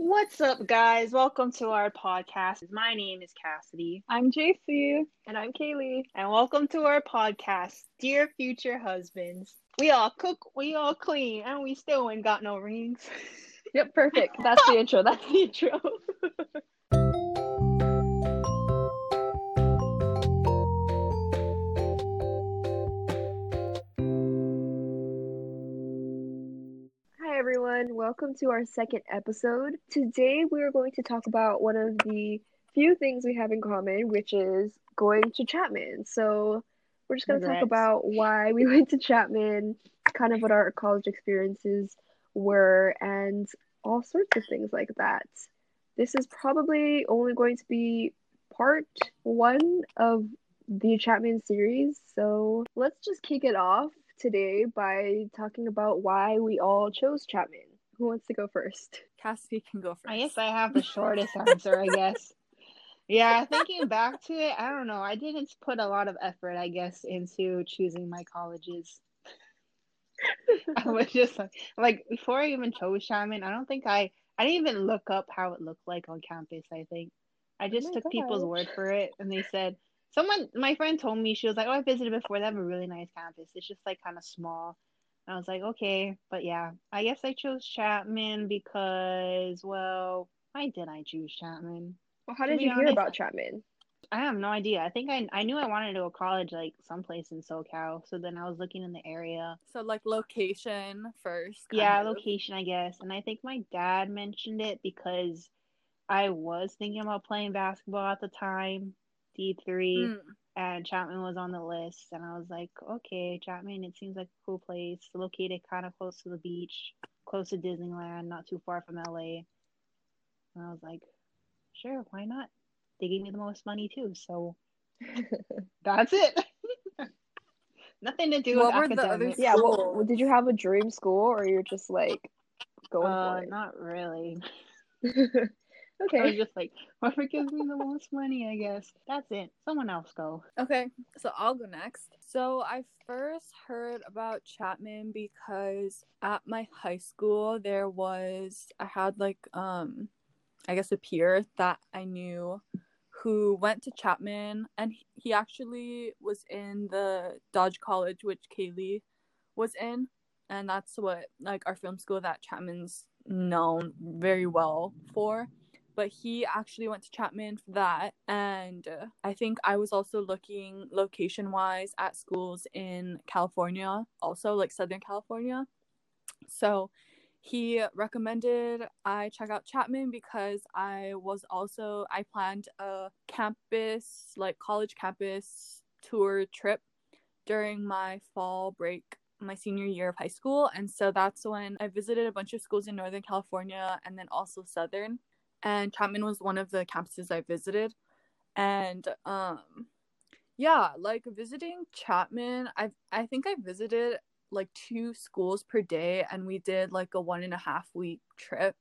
What's up, guys? Welcome to our podcast. My name is Cassidy. I'm JC. And I'm Kaylee. And welcome to our podcast, Dear Future Husbands. We all cook, we all clean, and we still ain't got no rings. Yep, perfect. That's the intro. That's the intro. Welcome to our second episode. Today, we are going to talk about one of the few things we have in common, which is going to Chapman. So, we're just going to talk about why we went to Chapman, kind of what our college experiences were, and all sorts of things like that. This is probably only going to be part one of the Chapman series. So let's just kick it off today by talking about why we all chose Chapman. Who wants to go first? Cassidy can go first. I guess I have the shortest answer, I guess. Yeah, thinking back to it, I don't know. I didn't put a lot of effort, I guess, into choosing my colleges. I was just like, like before I even chose Chapman, I don't think I, I didn't even look up how it looked like on campus. I think I oh just my took people's word for it, and they said someone, my friend told me she was like, "Oh, I visited before. They have a really nice campus. It's just like kind of small." And I was like, "Okay," but yeah, I guess I chose Chapman because, well, why did I choose Chapman? Well, how did be you hear about Chapman? I have no idea. I think I I knew I wanted to go to college like someplace in SoCal. So then I was looking in the area. So like location first. Yeah, of. location, I guess. And I think my dad mentioned it because I was thinking about playing basketball at the time, D3, Mm. and Chapman was on the list. And I was like, okay, Chapman, it seems like a cool place, located kind of close to the beach, close to Disneyland, not too far from LA. And I was like, sure, why not? They gave me the most money too, so that's it. Nothing to do What with were the other academics. Yeah, well, Cool. did you have a dream school or you're just like going Uh, for it? not really. I was okay. just like, whoever gives me the most money, I guess. That's it. Someone else go. Okay, so I'll go next. So I first heard about Chapman because at my high school there was I had like um I guess a peer that I knew who went to Chapman and he actually was in the Dodge College which Kaylee was in and that's what like our film school that Chapman's known very well for but he actually went to Chapman for that. And I think I was also looking location wise at schools in California, also like Southern California. So he recommended I check out Chapman because I was also, I planned a campus, like college campus tour trip during my fall break my senior year of high school and so that's when i visited a bunch of schools in northern california and then also southern and Chapman was one of the campuses I visited. And um yeah, like visiting Chapman, I I think I visited like two schools per day and we did like a one and a half week trip.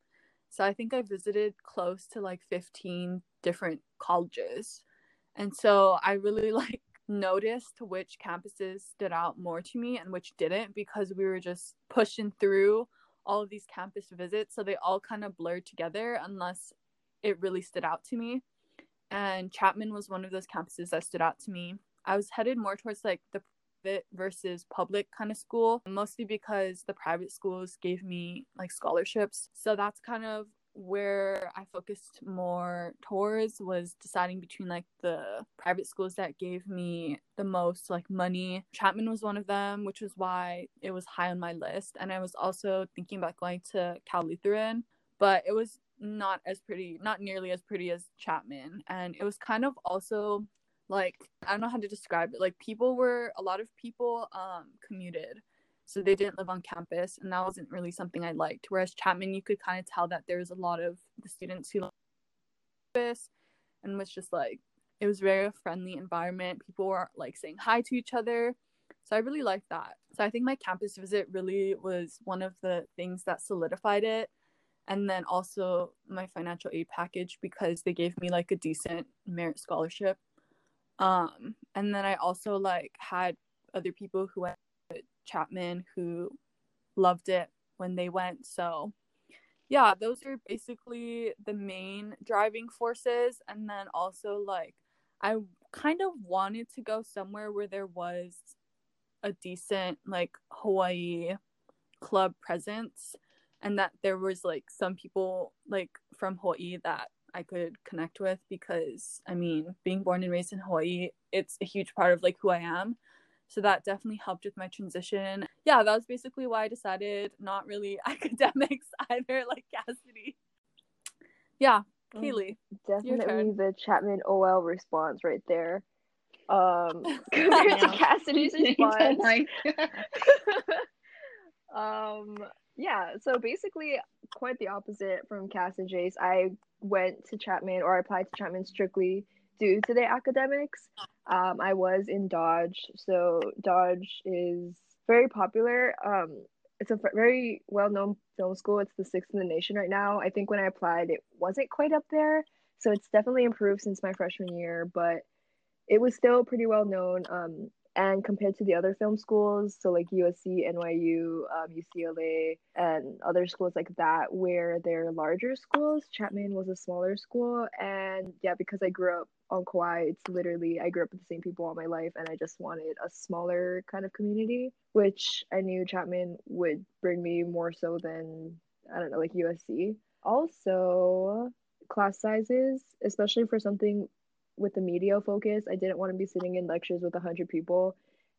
So I think I visited close to like 15 different colleges. And so I really like noticed which campuses stood out more to me and which didn't because we were just pushing through all of these campus visits so they all kind of blurred together unless it really stood out to me. And chapman was one of those campuses that stood out to me. I was headed more towards like the private versus public kind of school mostly because the private schools gave me like scholarships. So that's kind of where i focused more towards was deciding between like the private schools that gave me the most like money. Chapman was one of them which was why it was high on my list. And i was also thinking about going to cal lutheran but it was not as pretty not nearly as pretty as chapman. And it was kind of also like i don't know how to describe it. Like people were a lot of people um commuted so they didn't live on campus and that wasn't really something i liked. Whereas chapman you could kind of tell that there was a lot of the students who campus and was just like it was very friendly environment. People were like saying hi to each other. So i really liked that. So i think my campus visit really was one of the things that solidified it. And then also my financial aid package because they gave me like a decent merit scholarship. Um and then i also like had other people who went chapman who loved it when they went so yeah, those are basically the main driving forces. And then also, like, I kind of wanted to go somewhere where there was a decent, like, Hawaii club presence and that there was, like, some people, like, from Hawaii that I could connect with because, I mean, being born and raised in Hawaii, it's a huge part of, like, who I am. So that definitely helped with my transition. Yeah, that was basically why I decided not really academics either, like Cassidy. Yeah, Mm, Kaylee. Definitely turn. the Chapman OL response right there. Um, compared to Cassidy's response. like, um, yeah, so basically quite the opposite from Cass and Jace. I went to Chapman or I applied to Chapman strictly due to the academics. Um, I was in Dodge, so Dodge is very popular. Um, it's a very well-known film school. It's the sixth in the nation right now. I think when I applied, it wasn't quite up there, so it's definitely improved since my freshman year, but it was still pretty well known. Um, and compared to the other film schools, so like USC, NYU, um, UCLA, and other schools like that, where they're larger schools, Chapman was a smaller school. And yeah, because I grew up on Kauai, it's literally I grew up with the same people all my life, and I just wanted a smaller kind of community, which I knew Chapman would bring me more so than I don't know, like USC. Also, class sizes, especially for something with the media focus, I didn't want to be sitting in lectures with 100 people.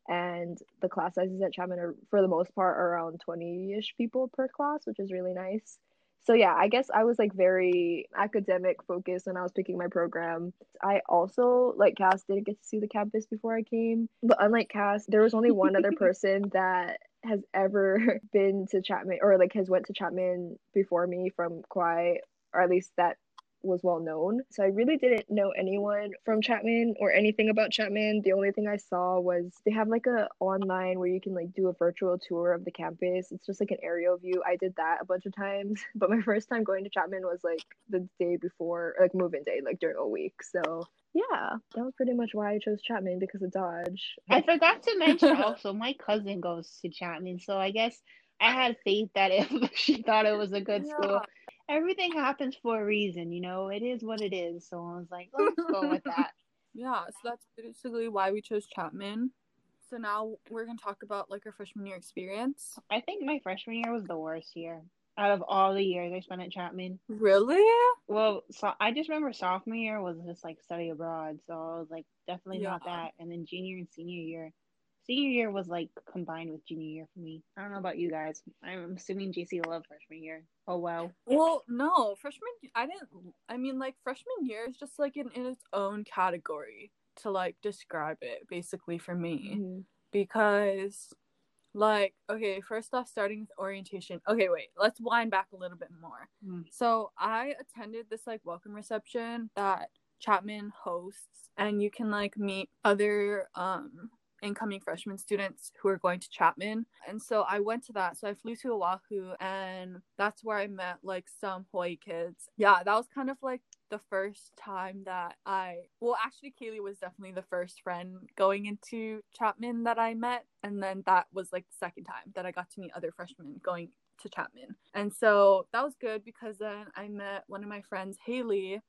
And the class sizes at Chapman are, for the most part, around 20 ish people per class, which is really nice. So, yeah, I guess I was like very academic focused when I was picking my program. I also, like Cass, didn't get to see the campus before I came. But unlike Cass, there was only one other person that has ever been to Chapman or like has went to Chapman before me from Kauai, or at least that was well known. So I really didn't know anyone from Chapman or anything about Chapman. The only thing I saw was they have like a online where you can like do a virtual tour of the campus. It's just like an aerial view. I did that a bunch of times, but my first time going to Chapman was like the day before, like move-in day, like during a week. So yeah, that was pretty much why I chose Chapman because of Dodge. I forgot to mention also, my cousin goes to Chapman, so I guess I had faith that if she thought it was a good school, everything happens for a reason, you know. It is what it is. So I was like, let's go with that. Yeah, so that's basically why we chose Chapman. So now we're gonna talk about like our freshman year experience. I think my freshman year was the worst year out of all the years I spent at Chapman. Really? Well, so I just remember sophomore year was just like study abroad, so I was like definitely not that. And then junior and senior year, senior year was like combined with junior year for me. I don't know about you guys. I'm assuming JC loved freshman year. Oh wow. Well, no, freshman. I didn't. I mean, like freshman year is just like in, in its own category to like describe it, basically for me. Mhm. because like okay first off starting with orientation okay wait let's wind back a little bit more Mm. so i attended this like welcome reception that chapman hosts and you can like meet other um incoming freshman students who are going to chapman. And so i went to that. So i flew to oahu and that's where i met like some hawaii kids. Yeah that was kind of like the first time that I well actually Kaylee was definitely the first friend going into Chapman that I met. And then that was like the second time that I got to meet other freshmen going to Chapman. And so that was good because then I met one of my friends Haley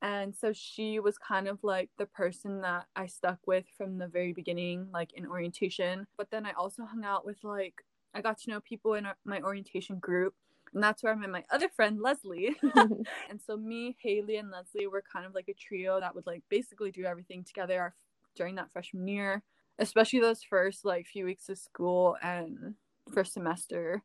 and so she was kind of like the person that I stuck with from the very beginning like in orientation. But then I also hung out with like I got to know people in my orientation group. And that's where I met my other friend Leslie. And so me, Haley, and Leslie were kind of like a trio that would like basically do everything together our, during that freshman year, especially those first like few weeks of school and first semester.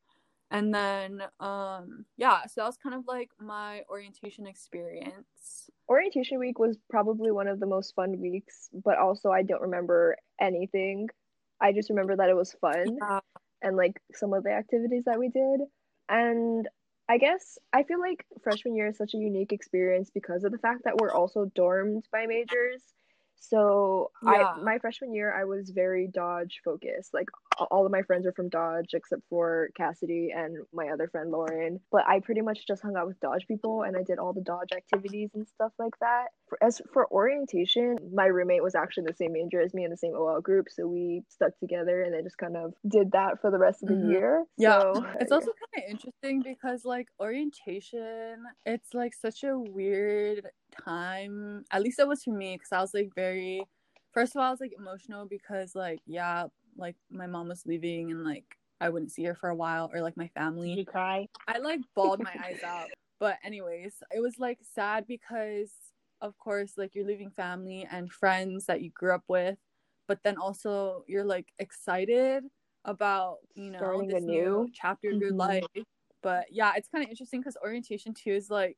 And then um yeah, so that was kind of like my orientation experience. Orientation week was probably one of the most fun weeks, but also I don't remember anything. I just remember that it was fun Yeah. and like some of the activities that we did. And I guess I feel like freshman year is such a unique experience because of the fact that we're also dormed by majors. So Yeah. I my freshman year I was very Dodge focused. Like all of my friends were from Dodge except for Cassidy and my other friend Lauren. But I pretty much just hung out with Dodge people and I did all the Dodge activities and stuff like that. For, as for orientation, my roommate was actually the same major as me in the same OL group, so we stuck together and I just kind of did that for the rest of the Mhm. year. Yeah, So, it's also kind of interesting because like orientation, it's like such a weird time. At least it was for me because I was like very. First of all, I was like emotional because like yeah, like my mom was leaving and like I wouldn't see her for a while or like my Did family. you cry? I like bawled my eyes out. But anyways, it was like sad because of course like you're leaving family and friends that you grew up with, but then also you're like excited about, you know, Starting this new chapter of your Mhm. life. But yeah, it's kind of interesting cuz orientation too is like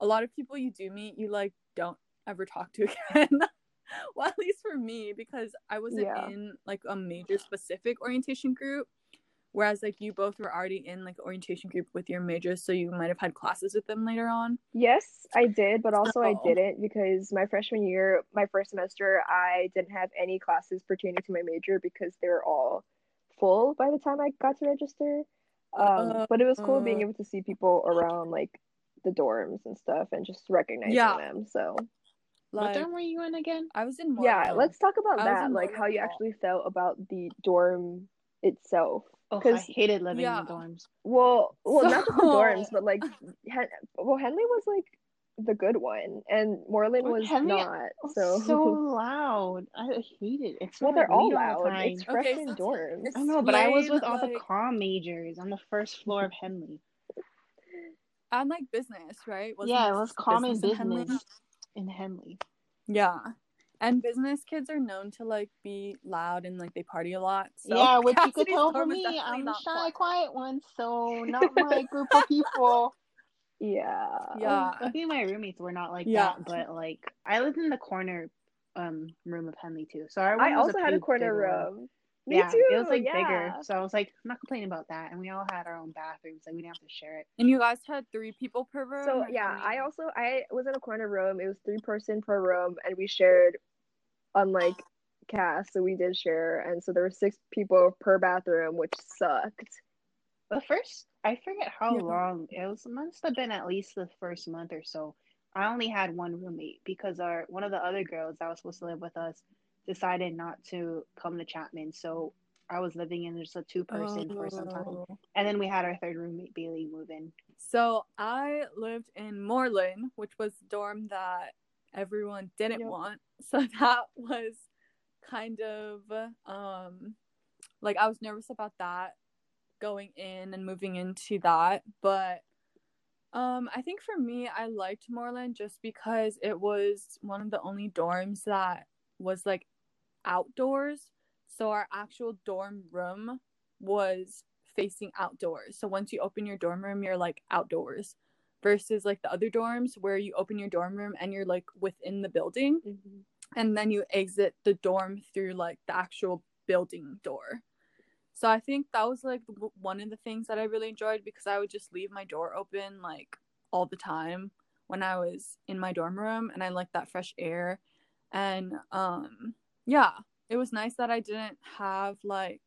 a lot of people you do meet you like don't ever talk to again. well, at least for me because I wasn't Yeah. in like a major specific orientation group whereas like you both were already in like orientation group with your majors so you might have had classes with them later on Yes, I did, but also I didn't because my freshman year, my first semester, I didn't have any classes pertaining to my major because they were all full by the time I got to register. Um, but it was cool being Uh. able to see people around like the dorms and stuff and just recognizing Yeah. them. So what dorm were you in again? i was in yeah, let's talk about I that, in like how you actually felt about the dorm itself. Oh, I 'Cause- hated living Yeah. in the dorms. Well, well, not just the dorms, but like, Hen- well, Henley was like the good one, and Morlan What? was Henley- not. Oh, So, so loud. I hate it. It's well, so they're all loud. time. It's Okay, freshman so dorms. I know, but I was with explain, all the like- comm majors on the first floor of Henley. And like business right Wasn't yeah, it was common in Henley? in Henley. yeah and business kids are known to like be loud and like they party a lot so yeah, which you could Cassidy's tell dorm from me. I'm the shy, quiet. quiet one, so not my group of people. Yeah. yeah Luckily, my roommates were not like Yeah. that, but like I lived in the corner um room of Henley too. So our I room was also had a corner bigger one. room. Me yeah, too. it was like yeah. bigger. So I was like, I'm not complaining about that. And we all had our own bathrooms, like we didn't have to share it. and you guys had three people per room So yeah. I also I was in a corner room. It was three person per room, and we shared, unlike cast, so we did share, and so there were six people per bathroom, which sucked. The first, I forget how Yeah. long it was. Must have been at least the first month or so. I only had one roommate because our one of the other girls that was supposed to live with us decided not to come to Chapman. So I was living in just a two person for some time, Oh. and then we had our third roommate Bailey move in. So I lived in Morlan, which was the dorm that everyone didn't Yep. want. So that was kind of um like I was nervous about that going in and moving into that, but um I think for me I liked Morlan just because it was one of the only dorms that was like outdoors. So our actual dorm room was facing outdoors. So once you open your dorm room, you're like outdoors versus like the other dorms where you open your dorm room and you're like within the building and then you exit the dorm through like the actual building door. So I think that was like one of the things that I really enjoyed because I would just leave my door open like all the time when I was in my dorm room and I liked that fresh air. And um yeah, it was nice that I didn't have like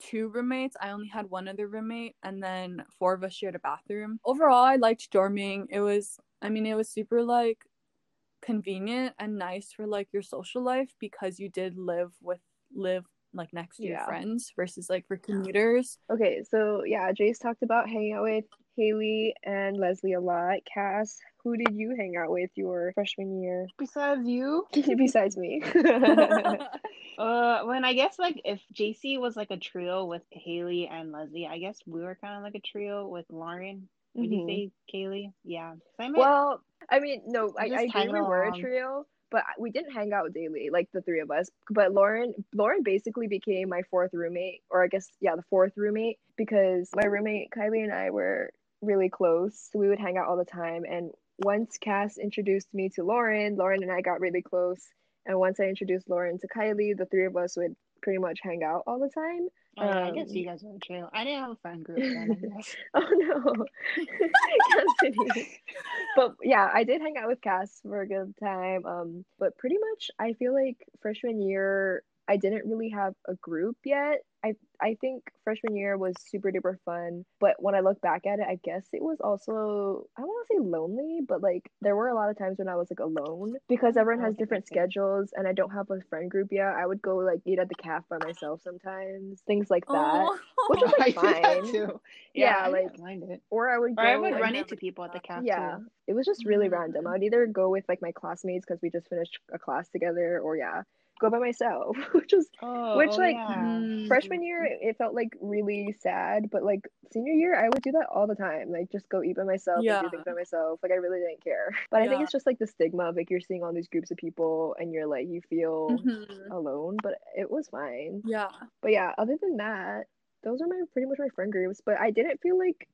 two roommates. I only had one other roommate and then four of us shared a bathroom. Overall, I liked dorming. It was I mean, it was super like convenient and nice for like your social life because you did live with live like next to your friends versus like for commuters. Okay, so yeah, Jace talked about hanging out with Haley and Leslie a lot. Cass, who did you hang out with your freshman year Besides you, besides me? uh, when I guess like if JC was like a trio with Haley and Leslie, I guess we were kind of like a trio with Lauren. Would you Mhm. say Kaylee? Yeah. I met Well, I mean, no, I, I agree we were a trio, but we didn't hang out daily, like the three of us. But Lauren, Lauren basically became my fourth roommate, or I guess yeah, the fourth roommate, because my roommate Kylie and I were really close, so we would hang out all the time. And once Cass introduced me to Lauren, Lauren and I got really close. And once I introduced Lauren to Kylie, the three of us would pretty much hang out all the time. Oh, yeah, I guess Um, you guys were trio. I didn't have a friend group then. Oh no, but yeah, I did hang out with Cass for a good time. Um, but pretty much, I feel like freshman year, I didn't really have a group yet. I I think freshman year was super duper fun, but when I look back at it, I guess it was also I don't want to say lonely, but like there were a lot of times when I was like alone because everyone has different schedules and I don't have a friend group yet. I would go like eat at the caf by myself sometimes, things like that, Oh. which was like I did that fine. too. Yeah, I like- mind it. Or I would go. Or I would like, run into people at the cafe. yeah, it was just really random. I would either go with like my classmates because we just finished a class together, or yeah, go by myself, which was Oh, Which, oh, like, yeah. Mm. freshman year it felt like really sad but like senior year i would do that all the time like just go eat by myself and Yeah. do things by myself like i really didn't care but i think it's just like the stigma of like you're seeing all these groups of people and you're like you feel Mhm. alone but it was fine Yeah. but yeah other than that those are my pretty much my friend groups but i didn't feel like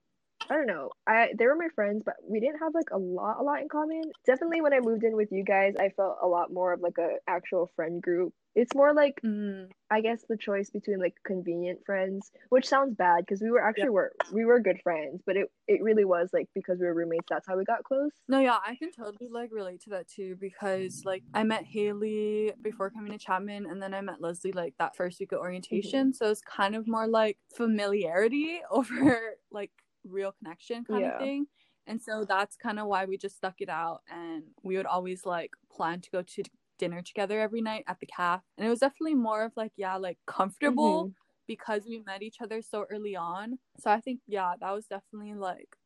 I don't know. I they were my friends, but we didn't have like a lot a lot in common. Definitely when I moved in with you guys, I felt a lot more of like a actual friend group. It's more like Mm. I guess the choice between like convenient friends, which sounds bad because we were actually were we were good friends, but it it really was like because we were roommates. That's how we got close. No, yeah, I can totally like relate to that too because like I met Haley before coming to Chapman and then I met Leslie like that first week of orientation. So it's kind of more like familiarity over like real connection kind Yeah. of thing. And so that's kind of why we just stuck it out and we would always like plan to go to dinner together every night at the caf. And it was definitely more of like, yeah, like comfortable Mhm. because we met each other so early on. So I think yeah, that was definitely like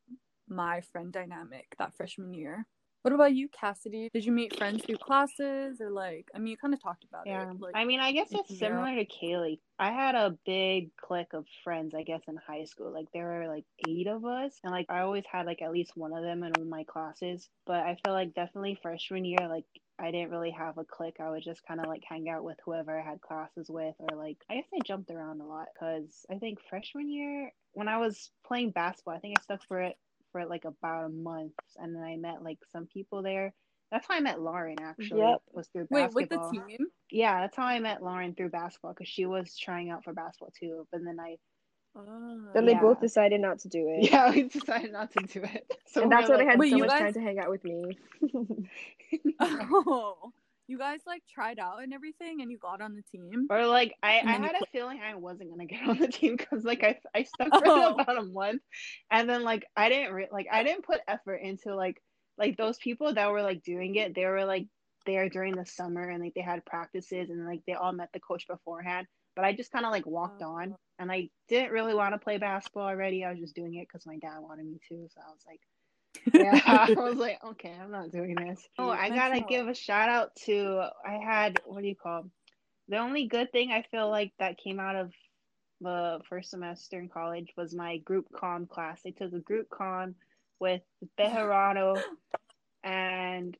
my friend dynamic that freshman year. What about you, Cassidy? Did you meet friends through classes or like I mean you kind of talked about Yeah. it. Like I mean, I guess it's similar to Kaylee. I had a big clique of friends, I guess, in high school. Like there were like eight of us, and like I always had like at least one of them in all my classes. But I feel like definitely freshman year, like I didn't really have a clique. I would just kind of like hang out with whoever I had classes with, or like I guess I jumped around a lot because I think freshman year when I was playing basketball, I think I stuck for it for like about a month, and then I met like some people there. That's how I met Lauren actually. Yep. Was through basketball. wait, with the team? Yeah, that's how I met Lauren through basketball because she was trying out for basketball too. But then I, Oh. Then they both decided not to do it. yeah, we decided not to do it. So and that's we're why they had Wait, so much guys- time to hang out with me. Oh. You guys like tried out and everything and you got on the team? Or like I, I had a feeling I wasn't gonna get on the team because like I, I stuck for Oh. about a month, and then like I didn't re- like I didn't put effort into like like those people that were like doing it. They were like there during the summer and like they had practices and like they all met the coach beforehand. But I just kind of like walked Oh. on, and I didn't really want to play basketball already. I was just doing it because my dad wanted me to. So I was like. Yeah, I was like, okay, I'm not doing this. Oh, I gotta give a shout out to I had what do you call the only good thing I feel like that came out of the first semester in college was my group con class. I took a group con with Bejarano and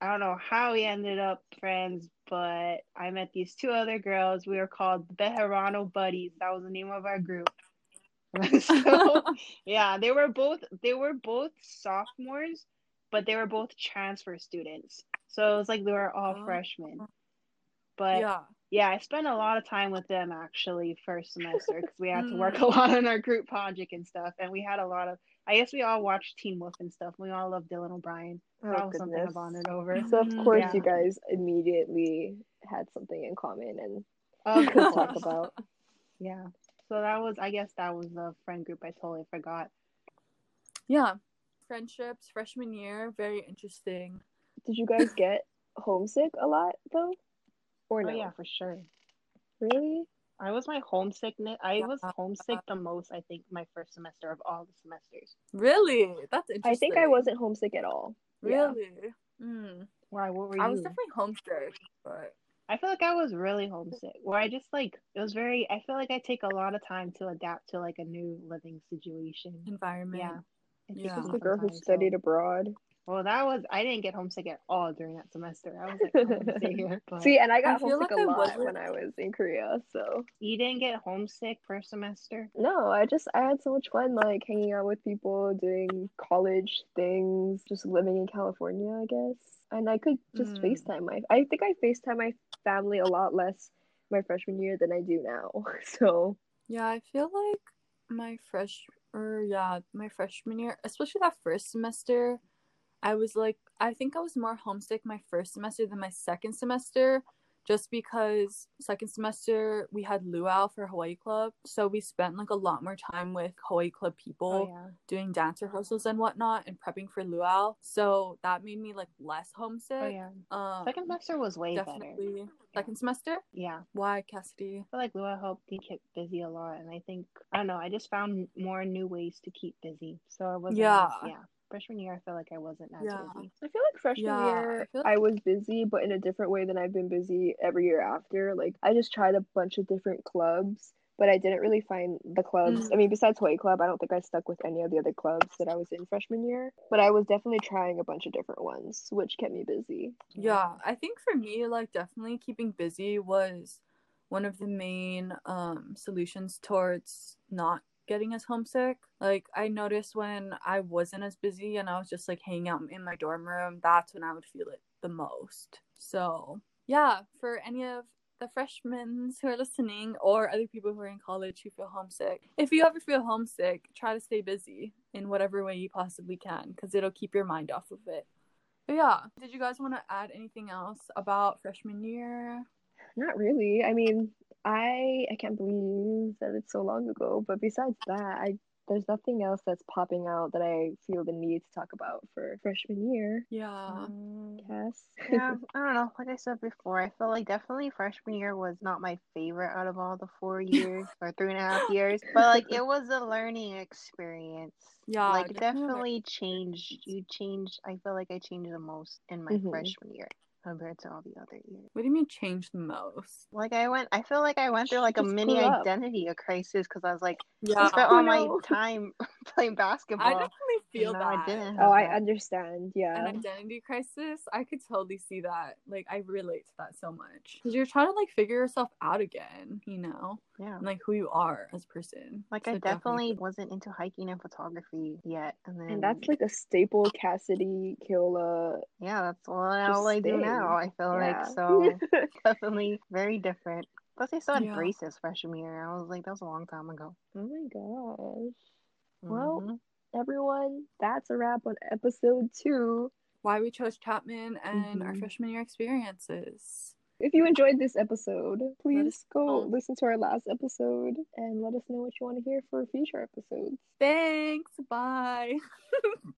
I don't know how we ended up friends, but I met these two other girls. We were called Bejarano Buddies. That was the name of our group. so yeah, they were both they were both sophomores, but they were both transfer students. So it was like they were all Oh. freshmen. But yeah. yeah. I spent a lot of time with them actually first semester because we had to work a lot on our group project and stuff, and we had a lot of. I guess we all watched Teen Wolf and stuff. We all love Dylan O'Brien. Oh, that was something I goodness. bonded over. So of Mm, course yeah. you guys immediately had something in common and Of could talk about. Yeah. So that was, I guess, that was the friend group I totally forgot. Yeah. Friendships, freshman year, very interesting. Did you guys get homesick a lot though? Or no? Oh yeah, for sure. Really? I was my homesickness. I was homesick the most. I think my first semester of all the semesters. Really? That's interesting. I think I wasn't homesick at all. Yeah. Really? Mm. Why? What were I was definitely homesick, but I feel like I was really homesick. Where I just like it was very. I feel like I take a lot of time to adapt to like a new living situation. environment. Yeah. It takes Yeah. The girl who time, so- studied abroad. Well, that was. I didn't get homesick at all during that semester. I was like, I'm gonna stay here. See, and I got I homesick like a I lot wasn't- when I was in Korea. So you didn't get homesick first semester. no, I just I had so much fun like hanging out with people, doing college things, just living in California, I guess. And I could just Mm. FaceTime my I think I FaceTime my family a lot less my freshman year than I do now. So Yeah, I feel like my fresh or yeah, my freshman year, especially that first semester, I was like, I think I was more homesick my first semester than my second semester, just because second semester we had luau for Hawaii Club, so we spent like a lot more time with Hawaii Club people Oh yeah. doing dance rehearsals and whatnot and prepping for luau. So that made me like less homesick. Oh yeah. Um, Second semester was way better. definitely second semester. Yeah. Why, Cassidy? I feel like Luau helped me keep busy a lot, and I think I don't know. I just found more new ways to keep busy, so I wasn't. Yeah. as- yeah. Freshman year, I feel like I wasn't as Yeah. busy. I feel like freshman Yeah, I year I was busy, but in a different way than I've been busy every year after. Like I just tried a bunch of different clubs, but I didn't really find the clubs. Mm. I mean, besides Hawaii Club, I don't think I stuck with any of the other clubs that I was in freshman year. But I was definitely trying a bunch of different ones, which kept me busy. Yeah, I think for me, like definitely keeping busy was one of the main um solutions towards not getting as homesick. Like I noticed when I wasn't as busy and I was just like hanging out in my dorm room, that's when I would feel it the most. So yeah, for any of the freshmen who are listening or other people who are in college who feel homesick, if you ever feel homesick, try to stay busy in whatever way you possibly can because it'll keep your mind off of it. But yeah, did you guys want to add anything else about freshman year? Not really. I mean, I I can't believe that it's so long ago. But besides that, I there's nothing else that's popping out that I feel the need to talk about for freshman year. Yeah. Mm, Cass. yeah, I don't know. Like I said before, I feel like definitely freshman year was not my favorite out of all the four years or three and a half years, but like it was a learning experience. Yeah, like definitely. definitely changed. You changed. I feel like I changed the most in my Mhm. freshman year compared to all the other years. What do you mean change the most? Like I went, I feel like I went through like a mini identity a crisis because I was like, yeah. I spent Oh, all my time playing basketball. I definitely feel No, I that. didn't. Oh, I understand. Yeah, An identity crisis. I could totally see that. Like, I relate to that so much. Because you're trying to, like, figure yourself out again, you know? Yeah. And, like, who you are as a person. Like So I definitely feel- wasn't into hiking and photography yet, and then And that's like a staple Cassidy Kiola. yeah, that's all, all I do now. I feel like so definitely very different. Plus, I still had Yeah. braces freshman year. I was like, that was a long time ago. oh my gosh. Well, Mhm. everyone, that's a wrap on episode two. Why we chose Chapman and our Mhm. freshman year experiences. If you enjoyed this episode, please go know. listen to our last episode and let us know what you want to hear for future episodes. Thanks. Bye.